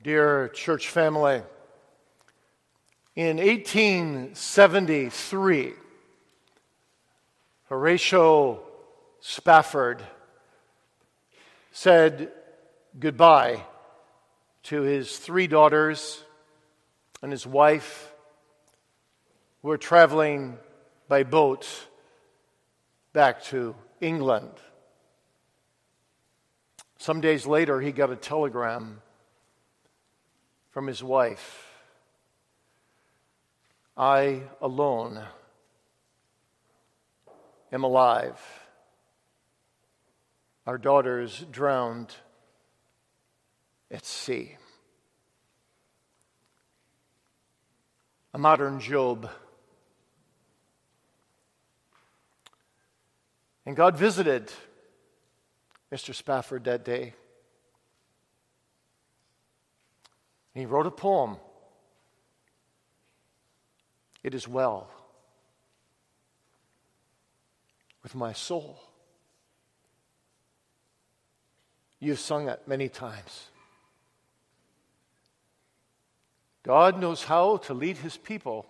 Dear church family, in 1873, Horatio Spafford said goodbye to his three daughters and his wife who were traveling by boat back to England. Some days later, he got a telegram from his wife I alone am alive. Our daughters drowned at sea. A modern Job. And God visited Mr. Spafford that day. He wrote a poem. It is well with my soul. You've sung it many times. God knows how to lead his people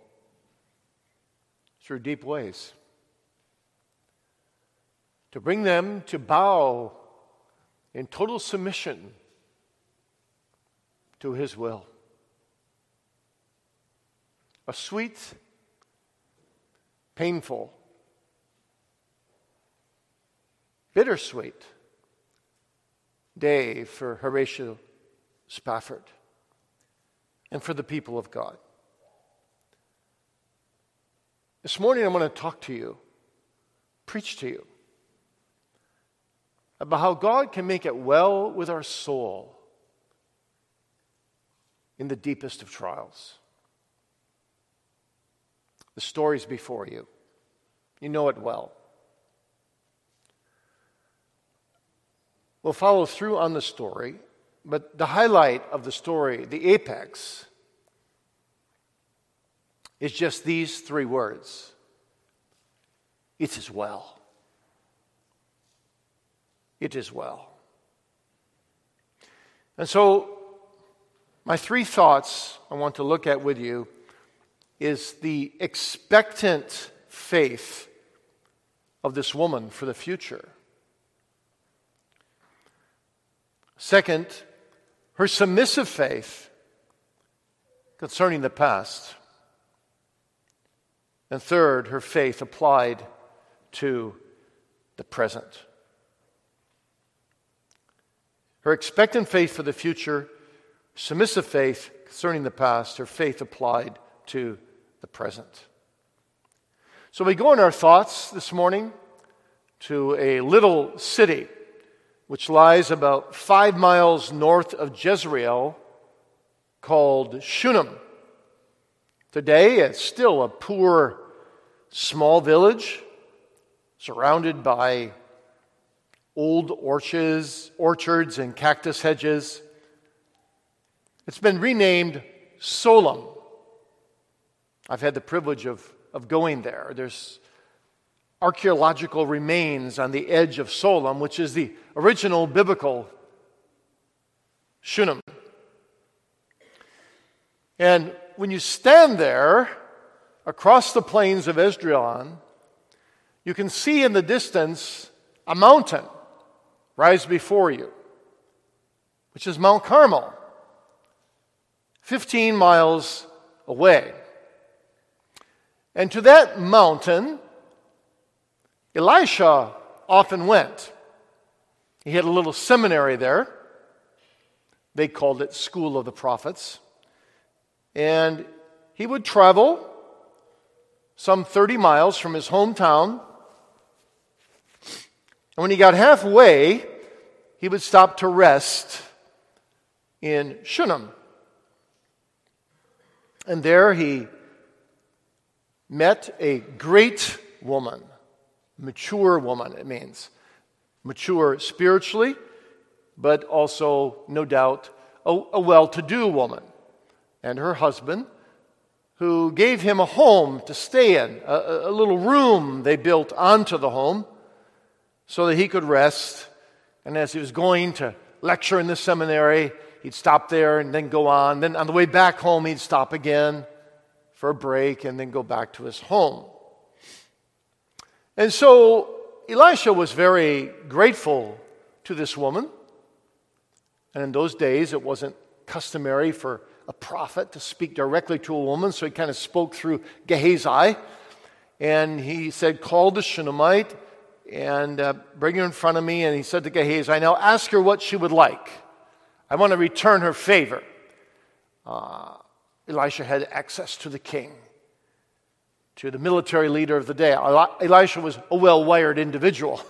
through deep ways, to bring them to bow in total submission to his will. A sweet, painful, bittersweet day for Horatio Spafford and for the people of God. This morning, I'm going to talk to you, preach to you about how God can make it well with our soul in the deepest of trials. The story's before you, you know it well. We'll follow through on the story, but the highlight of the story, the apex, is just these three words It is well. It is well. And so my three thoughts I want to look at with you is the expectant faith of this woman for the future. Second, her submissive faith concerning the past. And third, her faith applied to the present. Her expectant faith for the future submissive faith concerning the past, her faith applied to the present. So we go in our thoughts this morning to a little city which lies about five miles north of Jezreel called Shunem. Today, it's still a poor, small village surrounded by old orchards, orchards and cactus hedges. It's been renamed Sollum. I've had the privilege of, of going there. There's archaeological remains on the edge of Sollum, which is the original biblical Shunem. And when you stand there across the plains of Esdraelon, you can see in the distance a mountain rise before you, which is Mount Carmel. 15 miles away. And to that mountain, Elisha often went. He had a little seminary there. They called it School of the Prophets. And he would travel some 30 miles from his hometown. And when he got halfway, he would stop to rest in Shunem. And there he met a great woman, mature woman, it means. Mature spiritually, but also, no doubt, a, a well to do woman. And her husband, who gave him a home to stay in, a, a little room they built onto the home so that he could rest. And as he was going to lecture in the seminary, he'd stop there and then go on. Then on the way back home, he'd stop again for a break and then go back to his home. And so Elisha was very grateful to this woman. And in those days, it wasn't customary for a prophet to speak directly to a woman, so he kind of spoke through Gehazi. And he said, Call the Shunammite and uh, bring her in front of me. And he said to Gehazi, Now ask her what she would like. I want to return her favor. Uh, Elisha had access to the king, to the military leader of the day. Elisha was a well wired individual,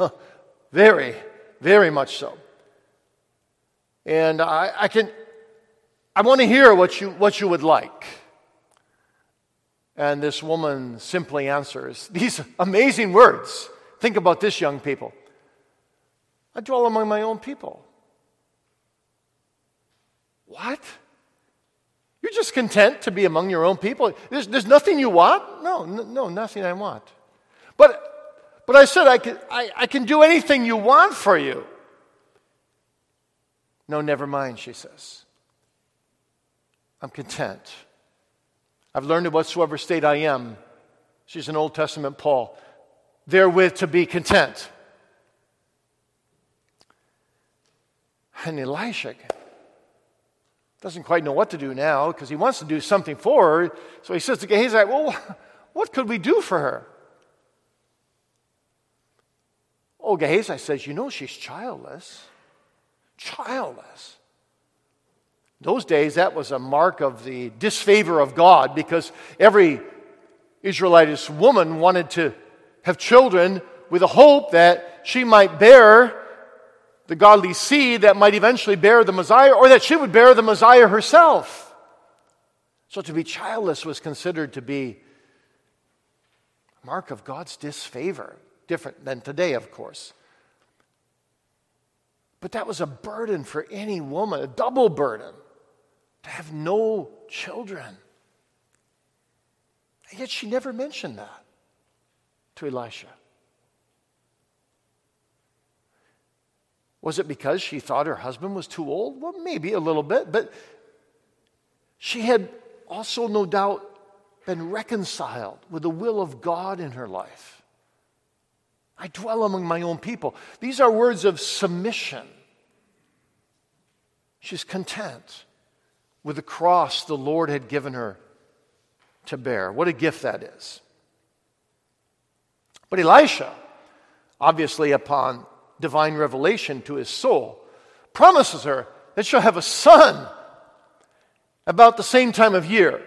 very, very much so. And I, I can, I want to hear what you, what you would like. And this woman simply answers these amazing words. Think about this, young people. I dwell among my own people. What? You're just content to be among your own people? There's, there's nothing you want? No, no, nothing I want. But, but I said I can, I, I can do anything you want for you. No, never mind, she says. I'm content. I've learned in whatsoever state I am. She's an Old Testament Paul. Therewith to be content. And Elisha doesn't quite know what to do now because he wants to do something for her. So he says to Gehazi, Well, what could we do for her? Oh, Gehazi says, You know, she's childless childless. Those days, that was a mark of the disfavor of God because every Israelitish woman wanted to have children with a hope that she might bear the godly seed that might eventually bear the Messiah or that she would bear the Messiah herself. So to be childless was considered to be a mark of God's disfavor, different than today, of course. But that was a burden for any woman, a double burden, to have no children. And yet she never mentioned that to Elisha. Was it because she thought her husband was too old? Well, maybe a little bit, but she had also, no doubt, been reconciled with the will of God in her life. I dwell among my own people. These are words of submission. She's content with the cross the Lord had given her to bear. What a gift that is. But Elisha, obviously upon divine revelation to his soul, promises her that she'll have a son about the same time of year.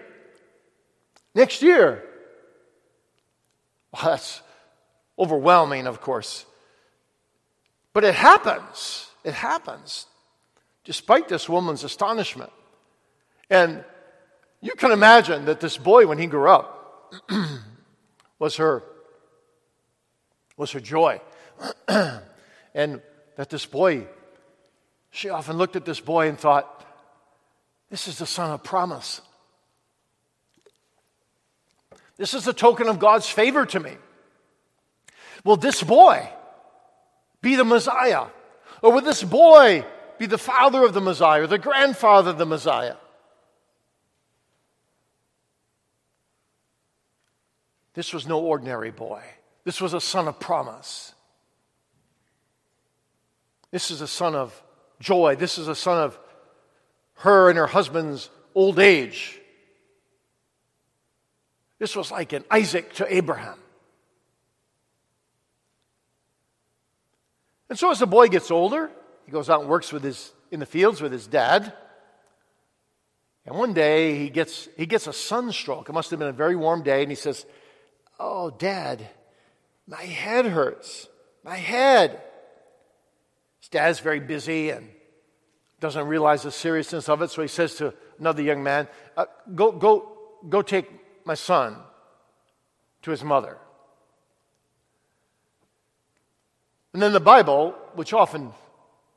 Next year. Well, that's overwhelming, of course. But it happens. It happens, despite this woman's astonishment. And you can imagine that this boy, when he grew up, was her was her joy. and that this boy, she often looked at this boy and thought, this is the son of promise. This is a token of God's favor to me. Will this boy be the Messiah? Or will this boy be the father of the Messiah or the grandfather of the Messiah? This was no ordinary boy. This was a son of promise. This is a son of joy. This is a son of her and her husband's old age. This was like an Isaac to Abraham. And so as the boy gets older, he goes out and works with his, in the fields with his dad. And one day he gets, he gets a sunstroke. It must have been a very warm day. And he says, Oh, dad, my head hurts. My head. Dad's very busy and doesn't realize the seriousness of it. So he says to another young man, uh, go, go, go take my son to his mother. And then the Bible, which often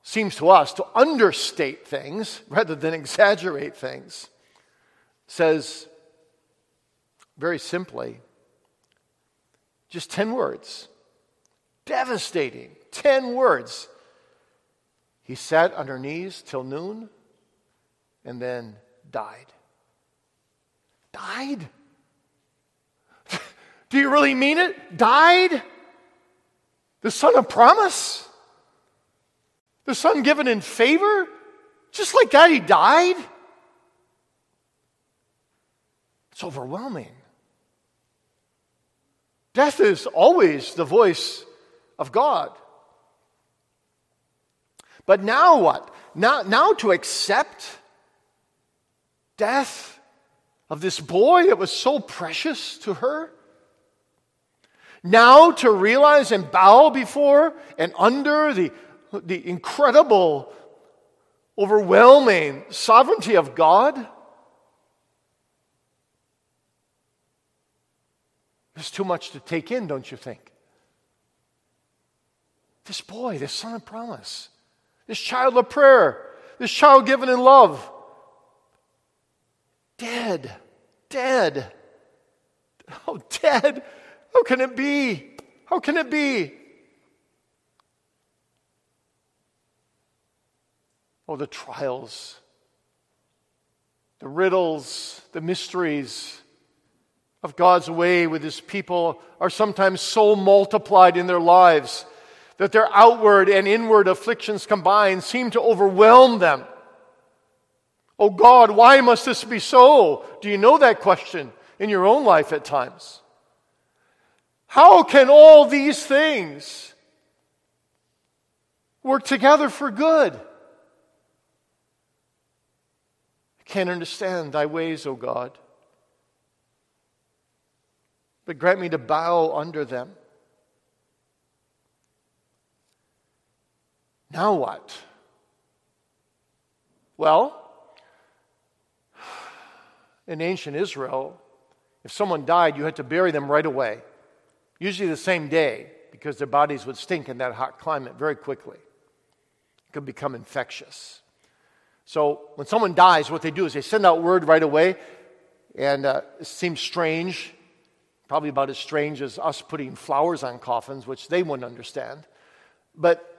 seems to us to understate things rather than exaggerate things, says very simply just 10 words. Devastating. 10 words. He sat on her knees till noon, and then died. Died? Do you really mean it? Died? The son of promise? The son given in favor? Just like that, he died? It's overwhelming. Death is always the voice of God. But now what? Now, now to accept death of this boy that was so precious to her? Now to realize and bow before and under the, the incredible, overwhelming sovereignty of God? There's too much to take in, don't you think? This boy, this son of promise, this child of prayer, this child given in love, dead, dead. Oh, dead. How can it be? How can it be? Oh, the trials, the riddles, the mysteries of God's way with His people are sometimes so multiplied in their lives that their outward and inward afflictions combined seem to overwhelm them. Oh God, why must this be so? Do you know that question in your own life at times? How can all these things work together for good? I can't understand thy ways, O God but grant me to bow under them. Now what? Well, in ancient Israel, if someone died, you had to bury them right away, usually the same day, because their bodies would stink in that hot climate very quickly. It could become infectious. So when someone dies, what they do is they send out word right away, and uh, it seems strange Probably about as strange as us putting flowers on coffins, which they wouldn't understand. But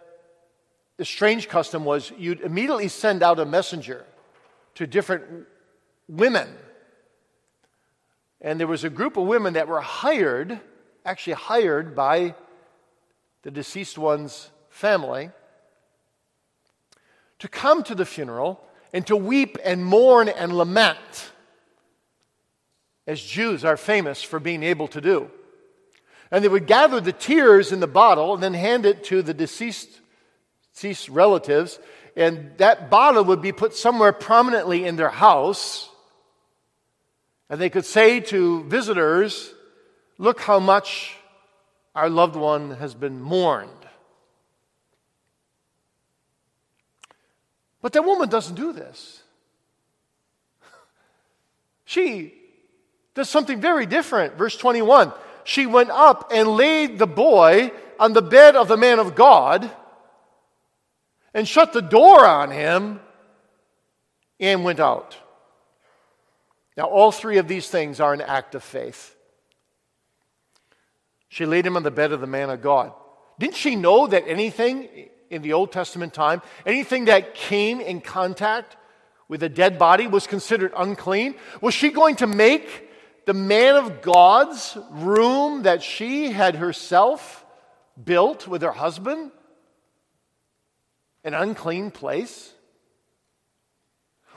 the strange custom was you'd immediately send out a messenger to different women. And there was a group of women that were hired, actually hired by the deceased one's family, to come to the funeral and to weep and mourn and lament as Jews are famous for being able to do. And they would gather the tears in the bottle and then hand it to the deceased, deceased relatives. And that bottle would be put somewhere prominently in their house. And they could say to visitors, Look how much our loved one has been mourned. But that woman doesn't do this. She does something very different. Verse 21 She went up and laid the boy on the bed of the man of God and shut the door on him and went out. Now, all three of these things are an act of faith. She laid him on the bed of the man of God. Didn't she know that anything in the Old Testament time, anything that came in contact with a dead body was considered unclean? Was she going to make the man of God's room that she had herself built with her husband an unclean place?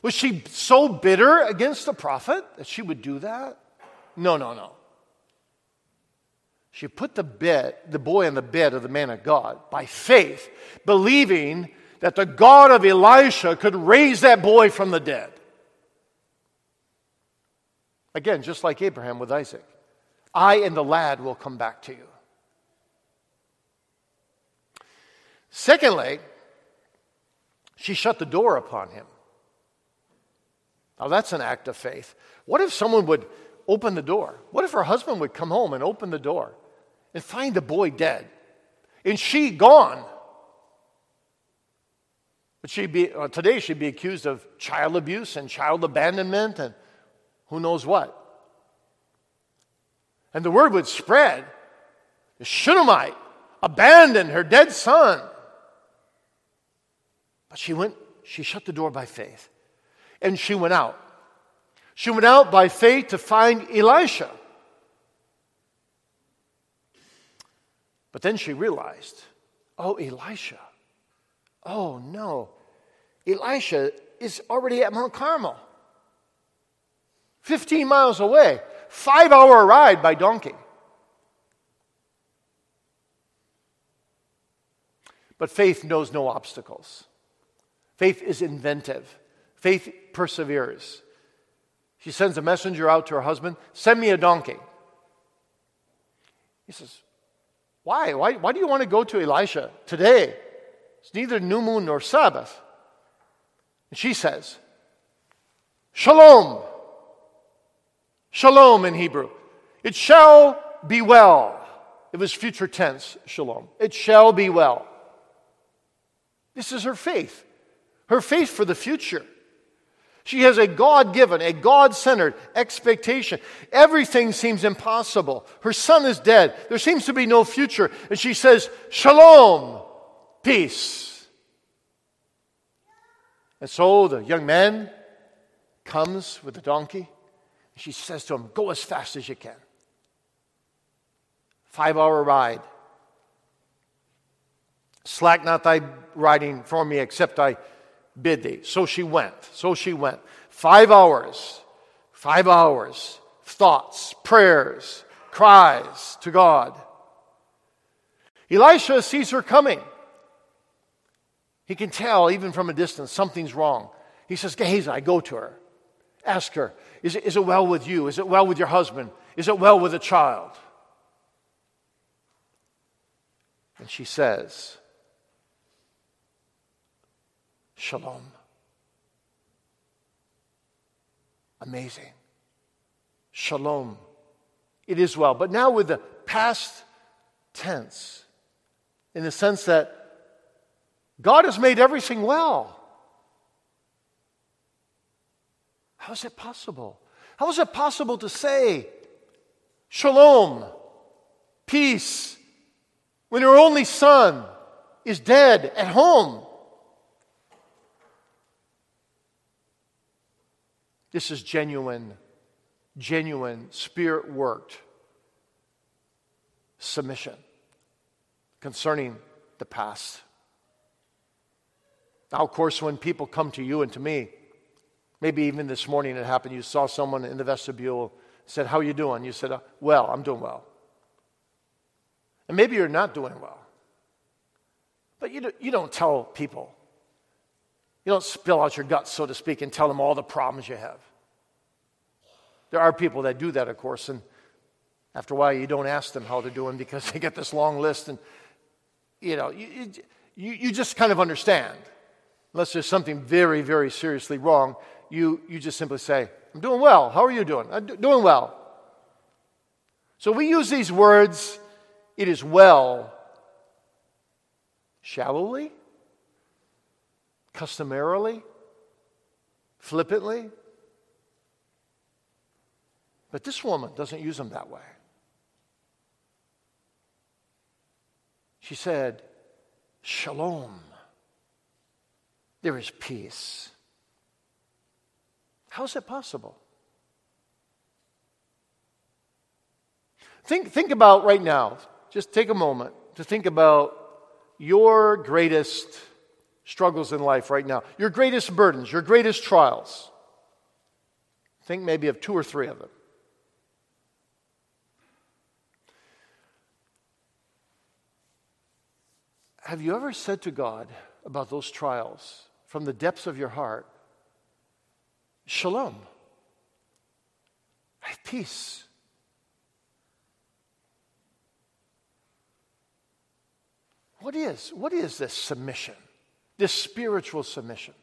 Was she so bitter against the prophet that she would do that? No, no, no. She put the bed, the boy in the bed of the man of God by faith, believing that the God of Elisha could raise that boy from the dead. Again, just like Abraham with Isaac. I and the lad will come back to you. Secondly, she shut the door upon him. Now, that's an act of faith. What if someone would open the door? What if her husband would come home and open the door and find the boy dead and she gone? But she'd be, uh, today she'd be accused of child abuse and child abandonment and who knows what. And the word would spread. The Shunammite abandoned her dead son. But she went, she shut the door by faith. And she went out. She went out by faith to find Elisha. But then she realized, oh, Elisha. Oh, no. Elisha is already at Mount Carmel, 15 miles away, five hour ride by donkey. But faith knows no obstacles. Faith is inventive. Faith perseveres. She sends a messenger out to her husband Send me a donkey. He says, Why? Why, why do you want to go to Elisha today? It's neither new moon nor Sabbath. And she says, Shalom. Shalom in Hebrew. It shall be well. It was future tense, shalom. It shall be well. This is her faith, her faith for the future. She has a God given, a God centered expectation. Everything seems impossible. Her son is dead. There seems to be no future. And she says, Shalom, peace. And so the young man comes with the donkey. And She says to him, Go as fast as you can. Five hour ride. Slack not thy riding for me, except I bid thee. So she went. So she went. Five hours. Five hours. Thoughts, prayers, cries to God. Elisha sees her coming. He can tell, even from a distance, something's wrong. He says, Gehazi, go to her. Ask her, is it, is it well with you? Is it well with your husband? Is it well with the child? And she says, Shalom. Amazing. Shalom. It is well. But now with the past tense, in the sense that God has made everything well. How is it possible? How is it possible to say shalom, peace, when your only son is dead at home? This is genuine, genuine, spirit worked submission concerning the past. Now, of course, when people come to you and to me, maybe even this morning it happened, you saw someone in the vestibule, said, How are you doing? You said, uh, Well, I'm doing well. And maybe you're not doing well. But you, do, you don't tell people, you don't spill out your guts, so to speak, and tell them all the problems you have. There are people that do that, of course, and after a while you don't ask them how they're doing because they get this long list, and you know, you, you, you just kind of understand. Unless there's something very, very seriously wrong, you, you just simply say, I'm doing well. How are you doing? I'm doing well. So we use these words, it is well, shallowly, customarily, flippantly. But this woman doesn't use them that way. She said, Shalom. There is peace. How is it possible? Think, think about right now, just take a moment to think about your greatest struggles in life right now, your greatest burdens, your greatest trials. Think maybe of two or three of them. Have you ever said to God about those trials from the depths of your heart, Shalom, I have peace? What is, what is this submission? This spiritual submission?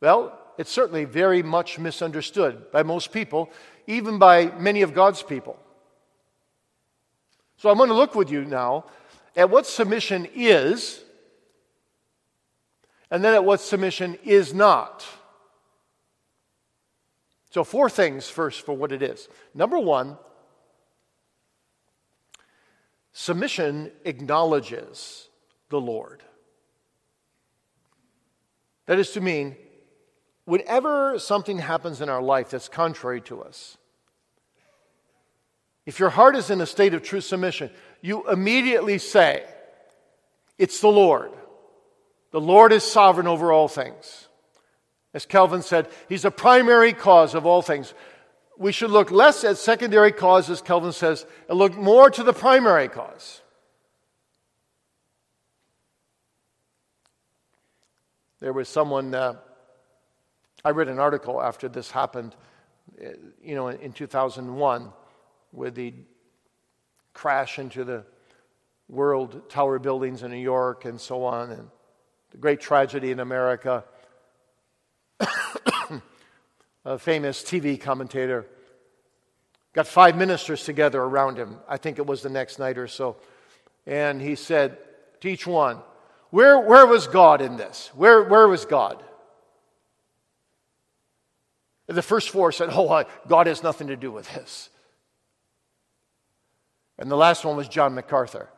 Well, it's certainly very much misunderstood by most people, even by many of God's people. So I'm going to look with you now at what submission is, and then at what submission is not. So, four things first for what it is. Number one, submission acknowledges the Lord. That is to mean, whenever something happens in our life that's contrary to us, if your heart is in a state of true submission, you immediately say, It's the Lord. The Lord is sovereign over all things. As Calvin said, He's the primary cause of all things. We should look less at secondary causes, Calvin says, and look more to the primary cause. There was someone, uh, I read an article after this happened, uh, you know, in, in 2001, with the crash into the World Tower buildings in New York and so on, and the great tragedy in America. a famous TV commentator got five ministers together around him. I think it was the next night or so. And he said to each one, where, where was God in this? Where, where was God? The first four said, Oh, God has nothing to do with this. And the last one was John MacArthur.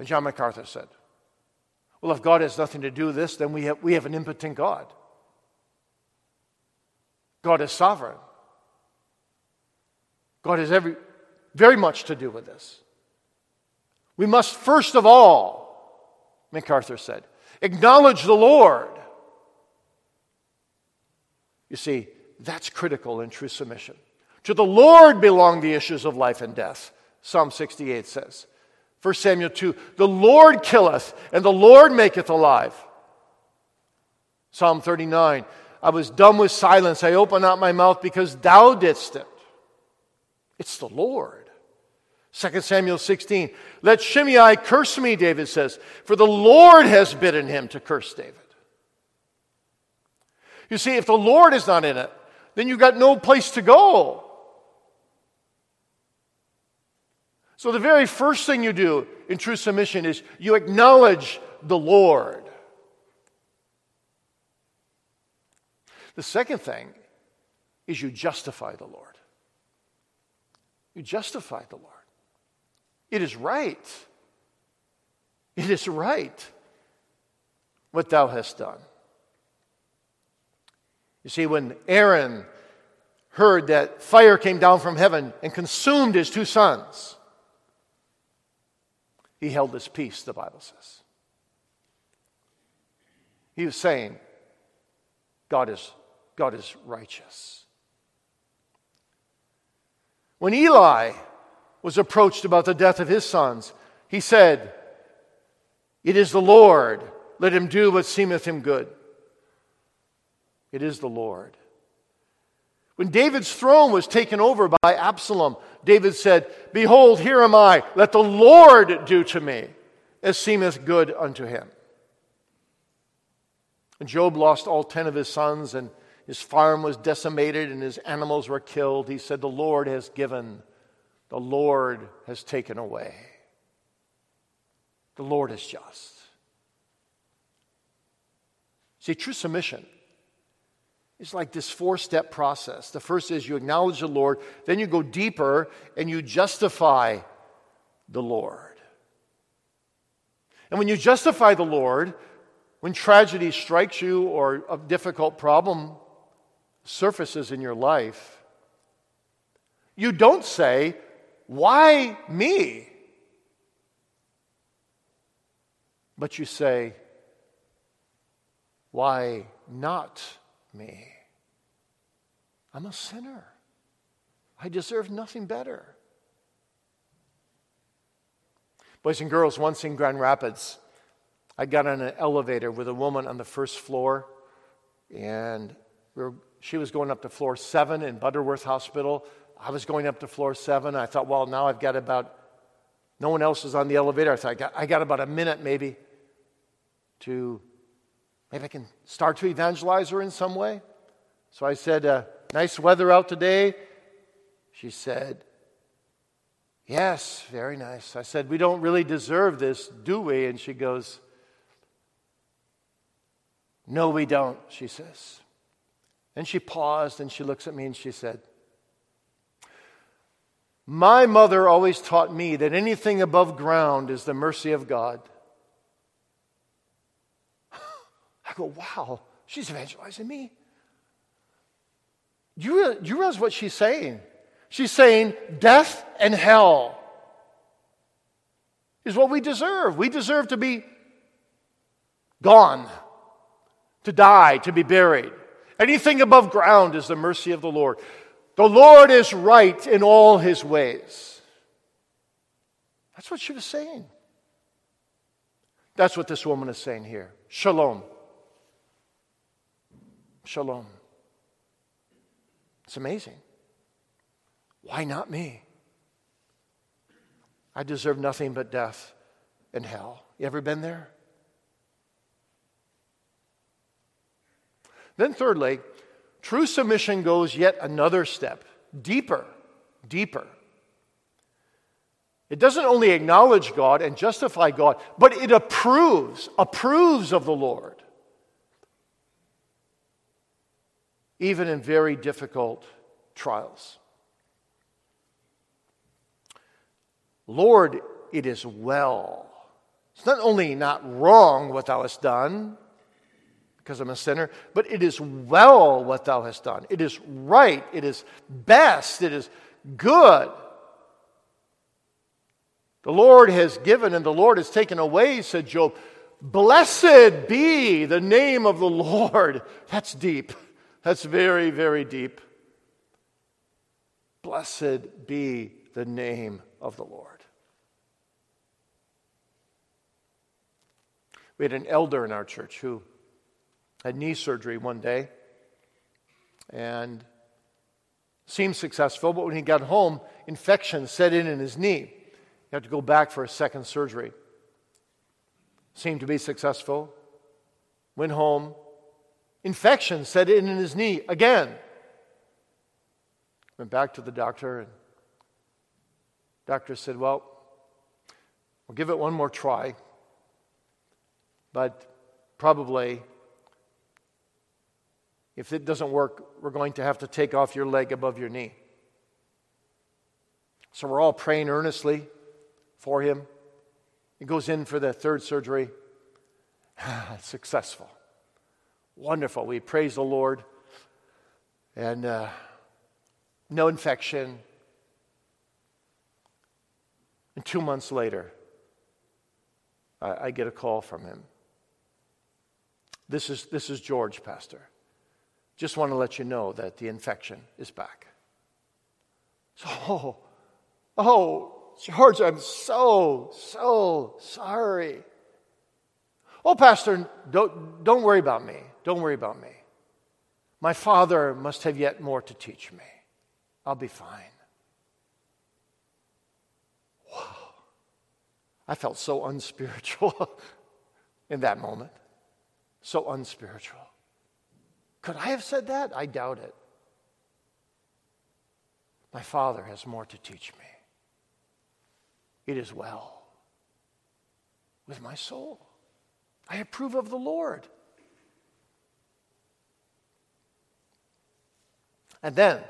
And John MacArthur said, Well, if God has nothing to do with this, then we have, we have an impotent God. God is sovereign. God has every, very much to do with this. We must first of all MacArthur said. Acknowledge the Lord. You see, that's critical in true submission. To the Lord belong the issues of life and death, Psalm 68 says. 1 Samuel 2, the Lord killeth, and the Lord maketh alive. Psalm 39, I was dumb with silence. I opened not my mouth because thou didst it. It's the Lord. 2 Samuel 16. Let Shimei curse me, David says, for the Lord has bidden him to curse David. You see, if the Lord is not in it, then you've got no place to go. So, the very first thing you do in true submission is you acknowledge the Lord. The second thing is you justify the Lord. You justify the Lord. It is right. It is right what thou hast done. You see, when Aaron heard that fire came down from heaven and consumed his two sons, he held his peace, the Bible says. He was saying, God is, God is righteous. When Eli was approached about the death of his sons, he said, It is the Lord. Let him do what seemeth him good. It is the Lord. When David's throne was taken over by Absalom, David said, Behold, here am I. Let the Lord do to me as seemeth good unto him. And Job lost all ten of his sons, and his farm was decimated, and his animals were killed. He said, The Lord has given the Lord has taken away. The Lord is just. See, true submission is like this four step process. The first is you acknowledge the Lord, then you go deeper and you justify the Lord. And when you justify the Lord, when tragedy strikes you or a difficult problem surfaces in your life, you don't say, why me? But you say, Why not me? I'm a sinner. I deserve nothing better. Boys and girls, once in Grand Rapids, I got on an elevator with a woman on the first floor, and we were, she was going up to floor seven in Butterworth Hospital. I was going up to floor seven. I thought, well, now I've got about, no one else is on the elevator. I thought, I got, I got about a minute maybe to, maybe I can start to evangelize her in some way. So I said, uh, nice weather out today. She said, yes, very nice. I said, we don't really deserve this, do we? And she goes, no, we don't, she says. And she paused and she looks at me and she said, my mother always taught me that anything above ground is the mercy of God. I go, wow, she's evangelizing me. Do you, you realize what she's saying? She's saying death and hell is what we deserve. We deserve to be gone, to die, to be buried. Anything above ground is the mercy of the Lord. The Lord is right in all his ways. That's what she was saying. That's what this woman is saying here. Shalom. Shalom. It's amazing. Why not me? I deserve nothing but death and hell. You ever been there? Then, thirdly, true submission goes yet another step deeper, deeper. It doesn't only acknowledge God and justify God, but it approves, approves of the Lord. Even in very difficult trials. Lord, it is well. It's not only not wrong what thou hast done, because I'm a sinner, but it is well what thou hast done. It is right. It is best. It is good. The Lord has given and the Lord has taken away, said Job. Blessed be the name of the Lord. That's deep. That's very, very deep. Blessed be the name of the Lord. We had an elder in our church who had knee surgery one day and seemed successful, but when he got home, infection set in in his knee. He had to go back for a second surgery. Seemed to be successful. Went home. Infection set in in his knee again. Went back to the doctor, and doctor said, Well, we'll give it one more try, but probably if it doesn't work, we're going to have to take off your leg above your knee. So we're all praying earnestly for him. He goes in for the third surgery. Successful. Wonderful. We praise the Lord. And uh, no infection. And two months later, I, I get a call from him. This is, this is George, Pastor. Just want to let you know that the infection is back. So, oh, oh, George, I'm so, so sorry. Oh, Pastor, don't, don't worry about me. Don't worry about me. My father must have yet more to teach me. I'll be fine. Wow. I felt so unspiritual in that moment. So unspiritual. Could I have said that? I doubt it. My Father has more to teach me. It is well with my soul. I approve of the Lord. And then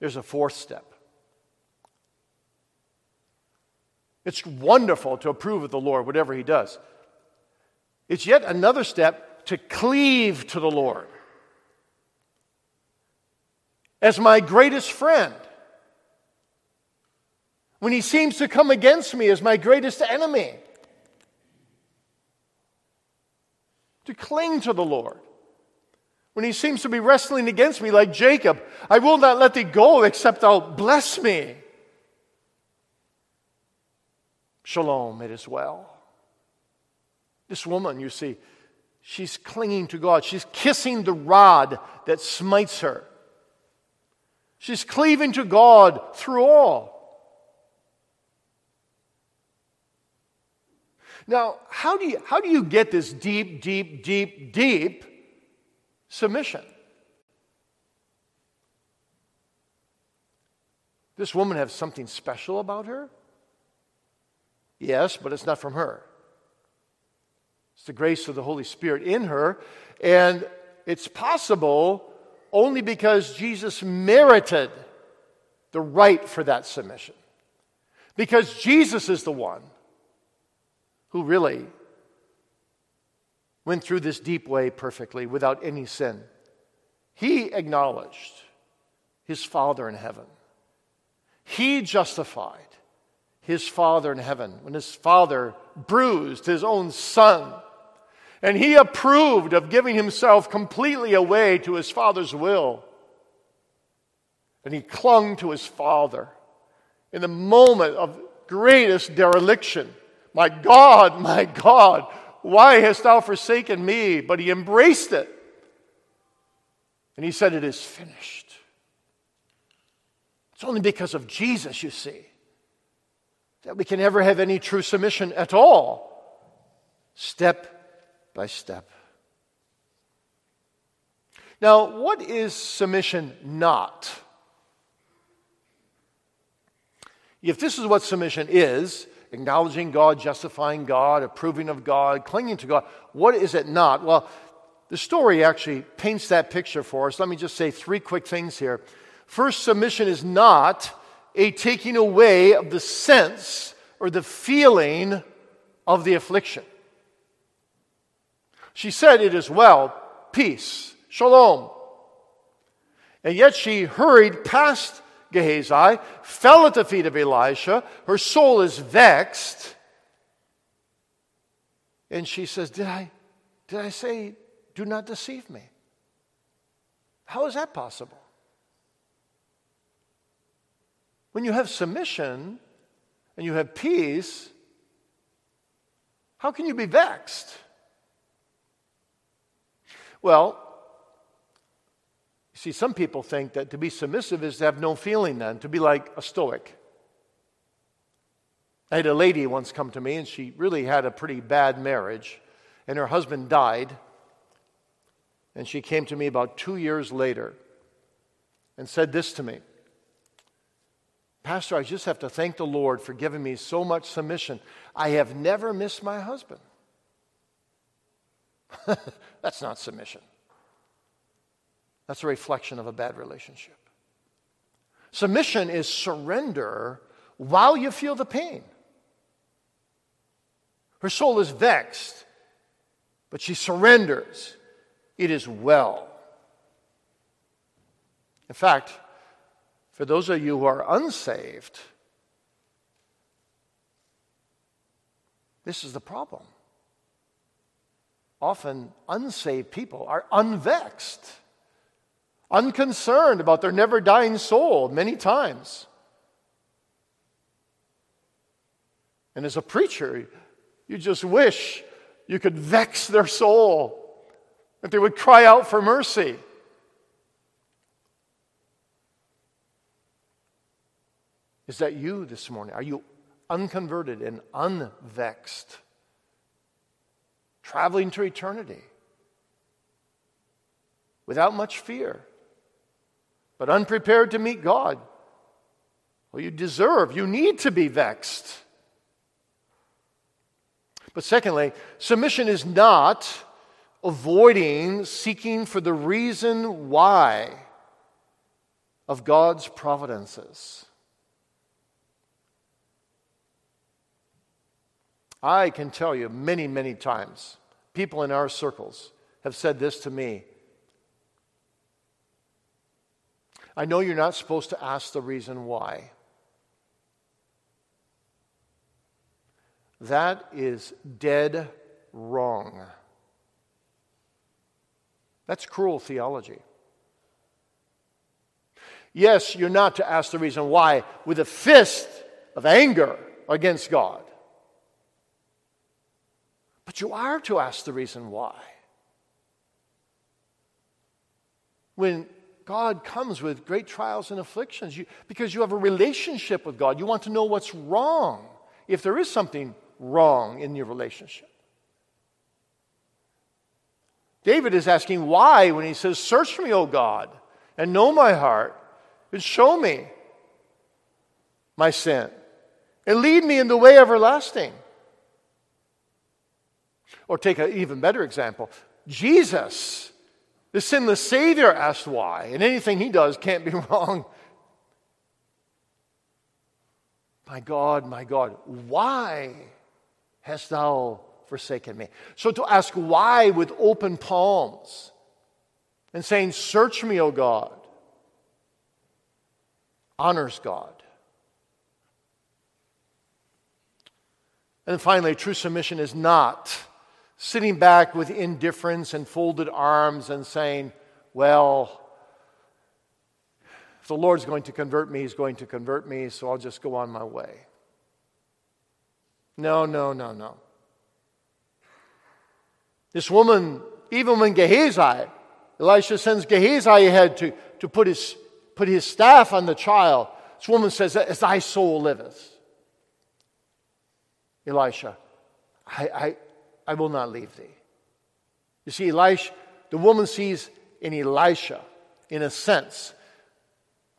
there's a fourth step. It's wonderful to approve of the Lord, whatever He does. It's yet another step to cleave to the Lord as my greatest friend. When he seems to come against me as my greatest enemy. To cling to the Lord. When he seems to be wrestling against me like Jacob, I will not let thee go except thou bless me. Shalom, it is well. This woman, you see, she's clinging to God. She's kissing the rod that smites her. She's cleaving to God through all. Now, how do you, how do you get this deep, deep, deep, deep submission? This woman has something special about her? Yes, but it's not from her. It's the grace of the Holy Spirit in her. And it's possible only because Jesus merited the right for that submission. Because Jesus is the one who really went through this deep way perfectly without any sin. He acknowledged his Father in heaven. He justified his Father in heaven when his Father bruised his own Son. And he approved of giving himself completely away to his Father's will. And he clung to his Father in the moment of greatest dereliction. My God, my God, why hast thou forsaken me? But he embraced it. And he said, It is finished. It's only because of Jesus, you see, that we can ever have any true submission at all, step by step. Now, what is submission not? If this is what submission is, acknowledging God, justifying God, approving of God, clinging to God, what is it not? Well, the story actually paints that picture for us. Let me just say three quick things here. First, submission is not a taking away of the sense or the feeling of the affliction. She said, It is well, peace, shalom. And yet she hurried past Gehazi, fell at the feet of Elisha. Her soul is vexed. And she says, Did I, did I say, do not deceive me? How is that possible? When you have submission and you have peace, how can you be vexed? Well, you See, some people think that to be submissive is to have no feeling then, to be like a stoic. I had a lady once come to me, and she really had a pretty bad marriage, and her husband died. And she came to me about two years later and said this to me Pastor, I just have to thank the Lord for giving me so much submission. I have never missed my husband. That's not submission. That's a reflection of a bad relationship. Submission is surrender while you feel the pain. Her soul is vexed, but she surrenders. It is well. In fact, for those of you who are unsaved, this is the problem. Often, unsaved people are unvexed unconcerned about their never dying soul many times. And as a preacher, you just wish you could vex their soul, that they would cry out for mercy. Is that you this morning? Are you unconverted and unvexed? Traveling to eternity without much fear? but unprepared to meet God. Well, you deserve, you need to be vexed. But secondly, submission is not avoiding seeking for the reason why of God's providences. I can tell you many, many times, people in our circles have said this to me I know you're not supposed to ask the reason why. That is dead wrong. That's cruel theology. Yes, you're not to ask the reason why with a fist of anger against God. But you are to ask the reason why. When God comes with great trials and afflictions you, because you have a relationship with God. You want to know what's wrong, if there is something wrong in your relationship. David is asking why when he says, Search me, O God, and know my heart, and show me my sin, and lead me in the way everlasting. Or take an even better example Jesus the sinless Savior asked why, and anything he does can't be wrong. My God, my God, why hast thou forsaken me. So to ask why with open palms and saying, Search me, O God, honors God. And finally, true submission is not sitting back with indifference and folded arms and saying, Well, if the Lord's going to convert me, He's going to convert me, so I'll just go on my way. No, no, no, no. This woman, even when Gehazi, Elisha sends Gehazi ahead to, to put, his, put his staff on the child, this woman says, As thy soul liveth. Elisha, I, I, I will not leave thee. You see, Elisha, the woman sees in Elisha, in a sense,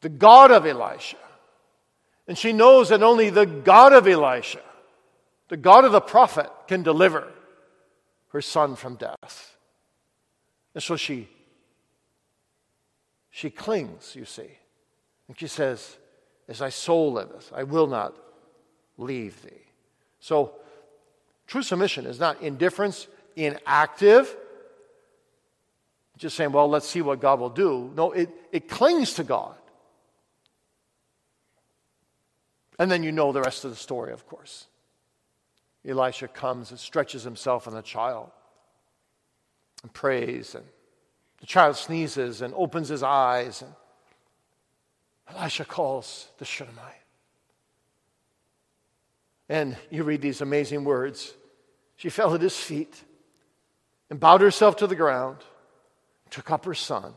the God of Elisha. And she knows that only the God of Elisha, the God of the prophet, can deliver her son from death. And so she she clings, you see. And she says, As thy soul liveth, I will not leave thee. So true submission is not indifference, inactive, just saying, well, let's see what God will do. No, it, it clings to God. And then you know the rest of the story, of course. Elisha comes and stretches himself on the child and prays, and the child sneezes and opens his eyes, and Elisha calls the Shunammite. And you read these amazing words. She fell at his feet and bowed herself to the ground, took up her son,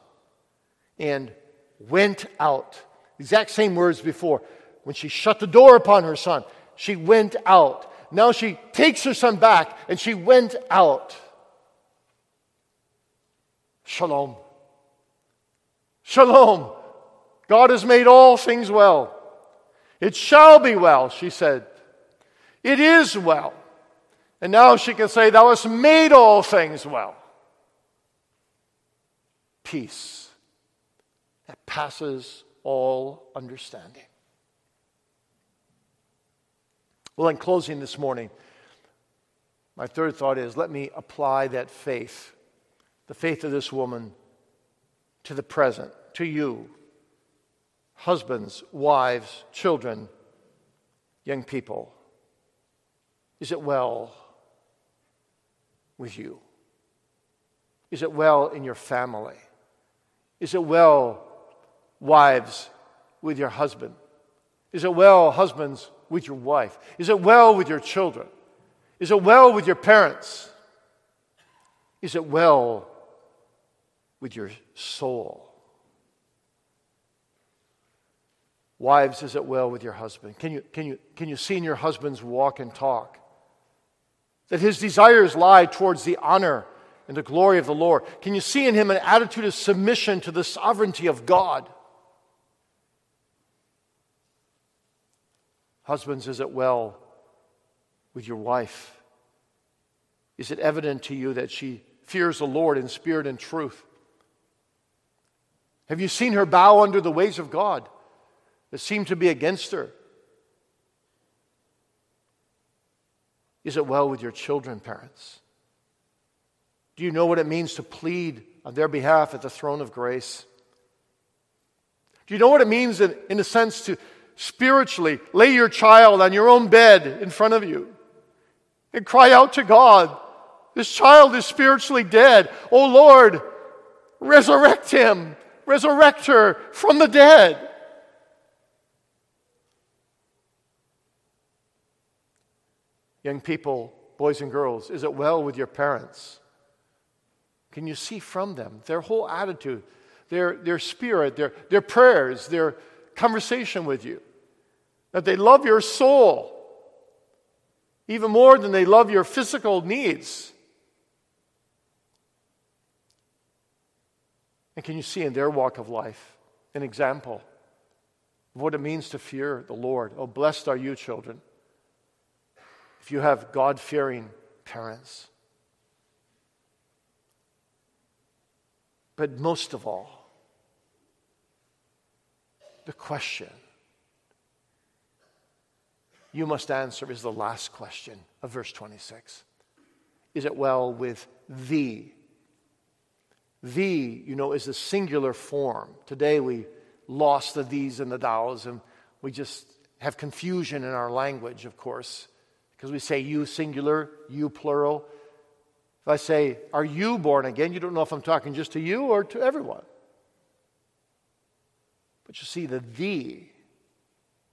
and went out. Exact same words before. When she shut the door upon her son, she went out. Now she takes her son back and she went out. Shalom. Shalom. God has made all things well. It shall be well, she said. It is well. And now she can say, Thou hast made all things well. Peace that passes all understanding. Well, in closing this morning, my third thought is let me apply that faith, the faith of this woman, to the present, to you, husbands, wives, children, young people. Is it well with you? Is it well in your family? Is it well, wives, with your husband? Is it well, husbands, with your wife? Is it well with your children? Is it well with your parents? Is it well with your soul? Wives, is it well with your husband? Can you, can you, can you see in your husband's walk and talk that his desires lie towards the honor and the glory of the Lord? Can you see in him an attitude of submission to the sovereignty of God? Husbands, is it well with your wife? Is it evident to you that she fears the Lord in spirit and truth? Have you seen her bow under the ways of God that seem to be against her? Is it well with your children, parents? Do you know what it means to plead on their behalf at the throne of grace? Do you know what it means, in, in a sense, to, spiritually, lay your child on your own bed in front of you and cry out to God. This child is spiritually dead. Oh Lord, resurrect him, resurrect her from the dead. Young people, boys and girls, is it well with your parents? Can you see from them their whole attitude, their, their spirit, their, their prayers, their conversation with you? that they love your soul even more than they love your physical needs. And can you see in their walk of life an example of what it means to fear the Lord? Oh, blessed are you, children, you have God fearing parents. But most of all, the question you must answer is the last question of verse 26. Is it well with thee? Thee, you know, is a singular form. Today we lost the these and the thous, and we just have confusion in our language, of course, because we say you singular, you plural. If I say, Are you born again? you don't know if I'm talking just to you or to everyone. But you see, the thee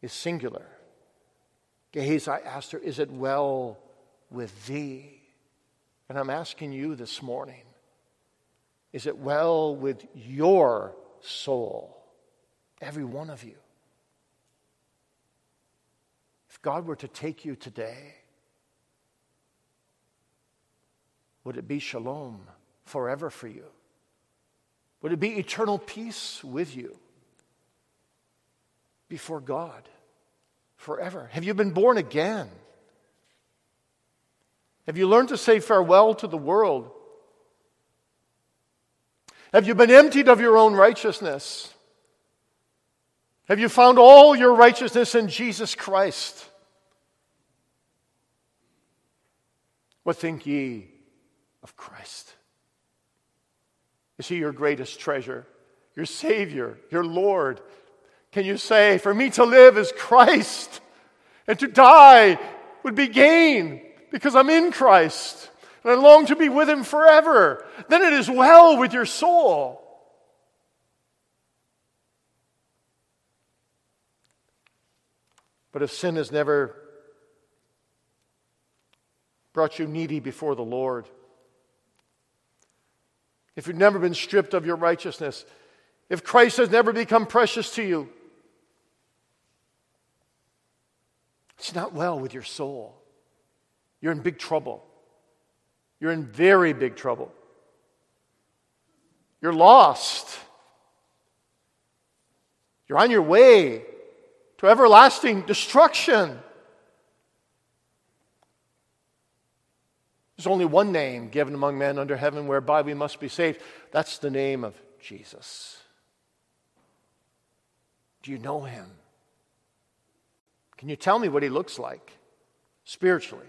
is singular. Gehazi asked her, Is it well with thee? And I'm asking you this morning, is it well with your soul? Every one of you. If God were to take you today, would it be shalom forever for you? Would it be eternal peace with you before God forever? Have you been born again? Have you learned to say farewell to the world? Have you been emptied of your own righteousness? Have you found all your righteousness in Jesus Christ? What think ye of Christ? Is he your greatest treasure, your Savior, your Lord? Can you say, For me to live is Christ, and to die would be gain because I'm in Christ, and I long to be with Him forever? Then it is well with your soul. But if sin has never brought you needy before the Lord, if you've never been stripped of your righteousness, if Christ has never become precious to you, it's not well with your soul. You're in big trouble. You're in very big trouble. You're lost. You're on your way to everlasting destruction. There's only one name given among men under heaven whereby we must be saved. That's the name of Jesus. Do you know him? Can you tell me what he looks like spiritually?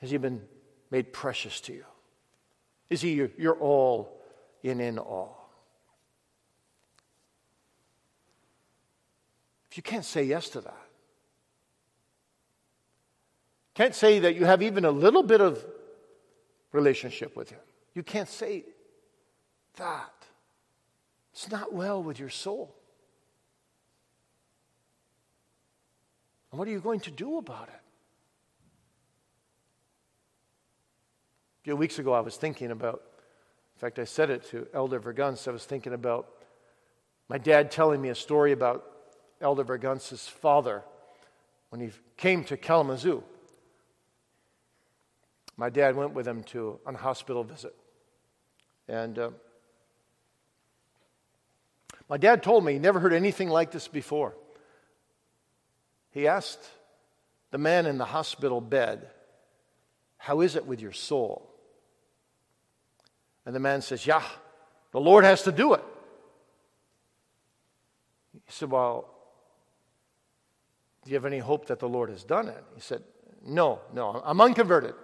Has he been made precious to you? Is he your, all in in all? If you can't say yes to that, can't say that you have even a little bit of relationship with Him, you can't say that. It's not well with your soul. And what are you going to do about it? A few weeks ago, I was thinking about, in fact, I said it to Elder Vergunst, I was thinking about my dad telling me a story about Elder Vergunst's father when he came to Kalamazoo. My dad went with him to on a hospital visit. And uh, my dad told me he never heard anything like this before. He asked the man in the hospital bed, How is it with your soul? And the man says, Yeah, the Lord has to do it. He said, Well, do you have any hope that the Lord has done it? He said, No, no, I'm unconverted.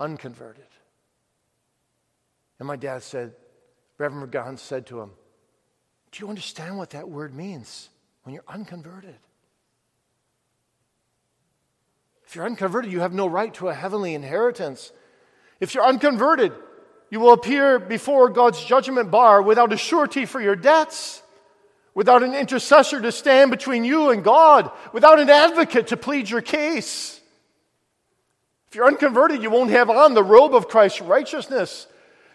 Unconverted. And my dad said, Reverend Vergunst said to him, Do you understand what that word means when you're unconverted? If you're unconverted, you have no right to a heavenly inheritance. If you're unconverted, you will appear before God's judgment bar without a surety for your debts without an intercessor to stand between you and God, without an advocate to plead your case. If you're unconverted, you won't have on the robe of Christ's righteousness.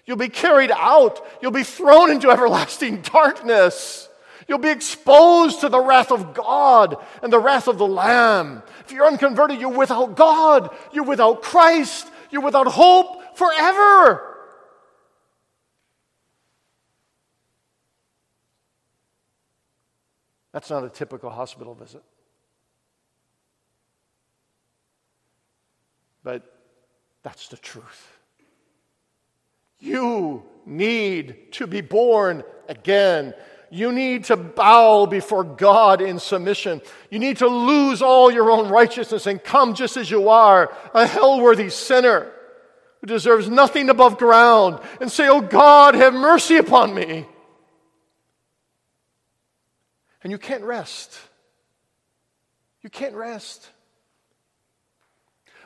You'll be carried out. You'll be thrown into everlasting darkness. You'll be exposed to the wrath of God and the wrath of the Lamb. If you're unconverted, you're without God. You're without Christ. You're without hope forever. That's not a typical hospital visit. But that's the truth. You need to be born again. You need to bow before God in submission. You need to lose all your own righteousness and come just as you are, a hell worthy sinner who deserves nothing above ground, and say, Oh God, have mercy upon me. And you can't rest. You can't rest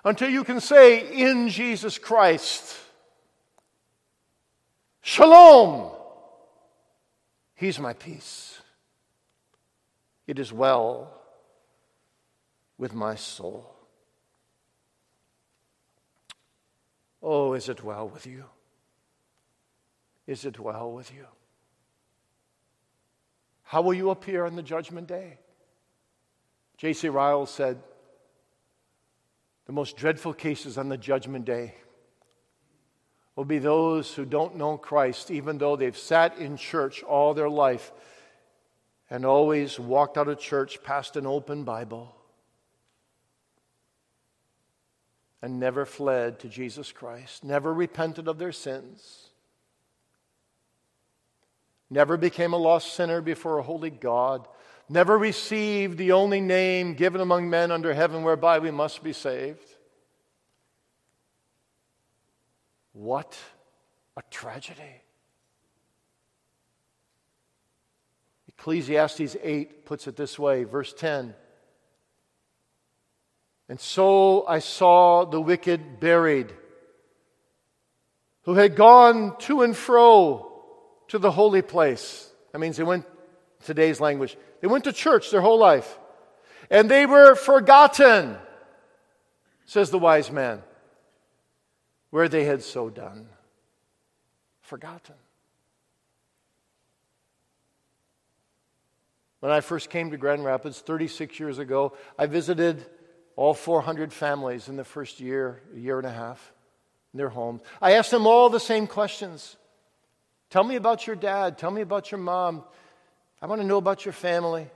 until you can say, In Jesus Christ, Shalom. He's my peace. It is well with my soul. Oh, is it well with you? Is it well with you? How will you appear on the judgment day? J.C. Ryle said, The most dreadful cases on the judgment day will be those who don't know Christ, even though they've sat in church all their life and always walked out of church past an open Bible and never fled to Jesus Christ, never repented of their sins, never became a lost sinner before a holy God, never received the only name given among men under heaven whereby we must be saved. What a tragedy. Ecclesiastes 8 puts it this way, verse 10. And so I saw the wicked buried, who had gone to and fro to the holy place. That means they went, today's language, they went to church their whole life. And they were forgotten, says the wise man where they had so done. Forgotten. When I first came to Grand Rapids 36 years ago, I visited all 400 families in the first year, a year and a half, in their homes. I asked them all the same questions. Tell me about your dad. Tell me about your mom. I want to know about your family.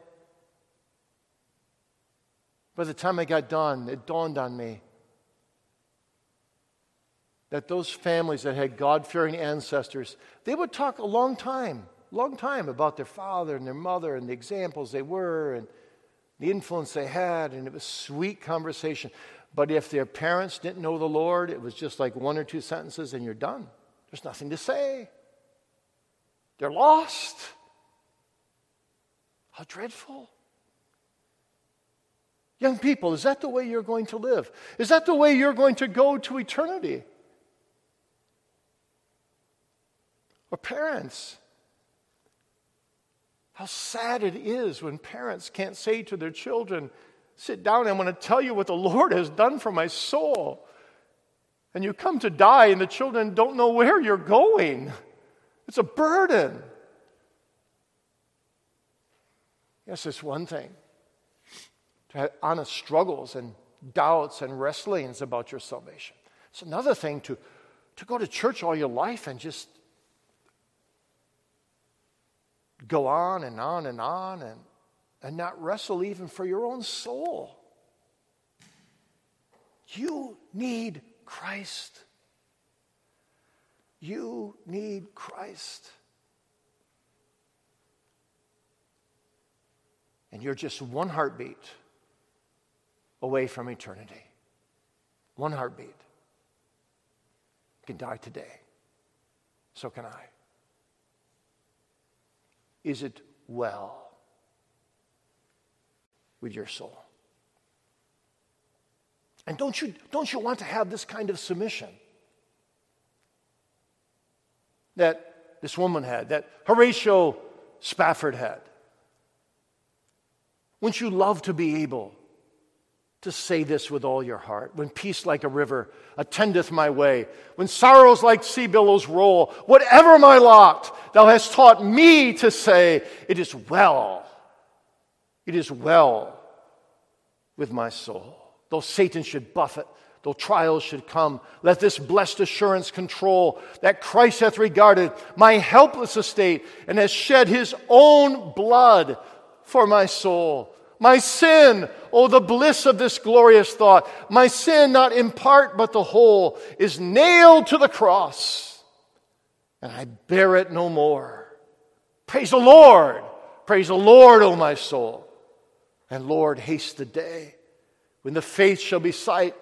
By the time I got done, it dawned on me that those families that had God fearing ancestors, they would talk a long time, long time about their father and their mother and the examples they were and the influence they had, and it was sweet conversation. But if their parents didn't know the Lord, it was just like one or two sentences and you're done. There's nothing to say. They're lost. How dreadful. Young people, is that the way you're going to live? Is that the way you're going to go to eternity? Or parents. How sad it is when parents can't say to their children, Sit down, I'm going to tell you what the Lord has done for my soul. And you come to die, and the children don't know where you're going. It's a burden. Yes, it's one thing to have honest struggles and doubts and wrestlings about your salvation. It's another thing to, to go to church all your life and just go on and on and on and, and not wrestle even for your own soul. You need Christ. You need Christ. And you're just one heartbeat away from eternity. One heartbeat. You can die today. So can I. Is it well with your soul? And don't you, don't you want to have this kind of submission that this woman had, that Horatio Spafford had? Wouldn't you love to be able to say this with all your heart. When peace like a river attendeth my way, when sorrows like sea billows roll, whatever my lot, thou hast taught me to say, It is well, it is well with my soul. Though Satan should buffet, though trials should come, let this blessed assurance control that Christ hath regarded my helpless estate and has shed his own blood for my soul. My sin, oh, the bliss of this glorious thought. My sin, not in part but the whole, is nailed to the cross, and I bear it no more. Praise the Lord. Praise the Lord, O my soul. And Lord, haste the day when the face shall be sight.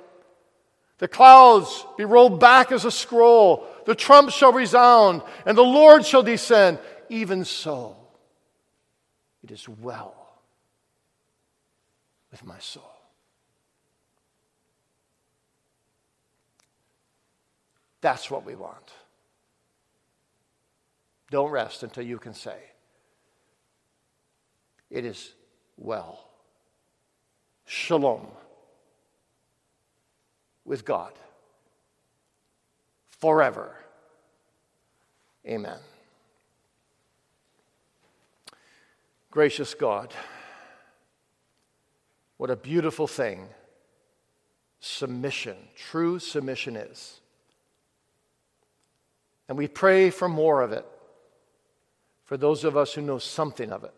The clouds be rolled back as a scroll. The trump shall resound, and the Lord shall descend. Even so, it is well with my soul. That's what we want. Don't rest until you can say, It is well. Shalom with God forever. Amen. Gracious God, what a beautiful thing submission, true submission is. And we pray for more of it for those of us who know something of it.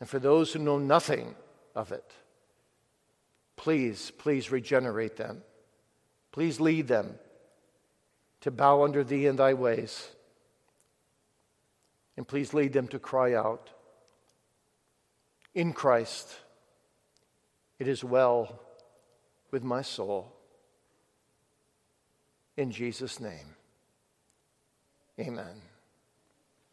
And for those who know nothing of it, please, please regenerate them. Please lead them to bow under thee in thy ways. And please lead them to cry out, In Christ, it is well with my soul. In Jesus' name, amen.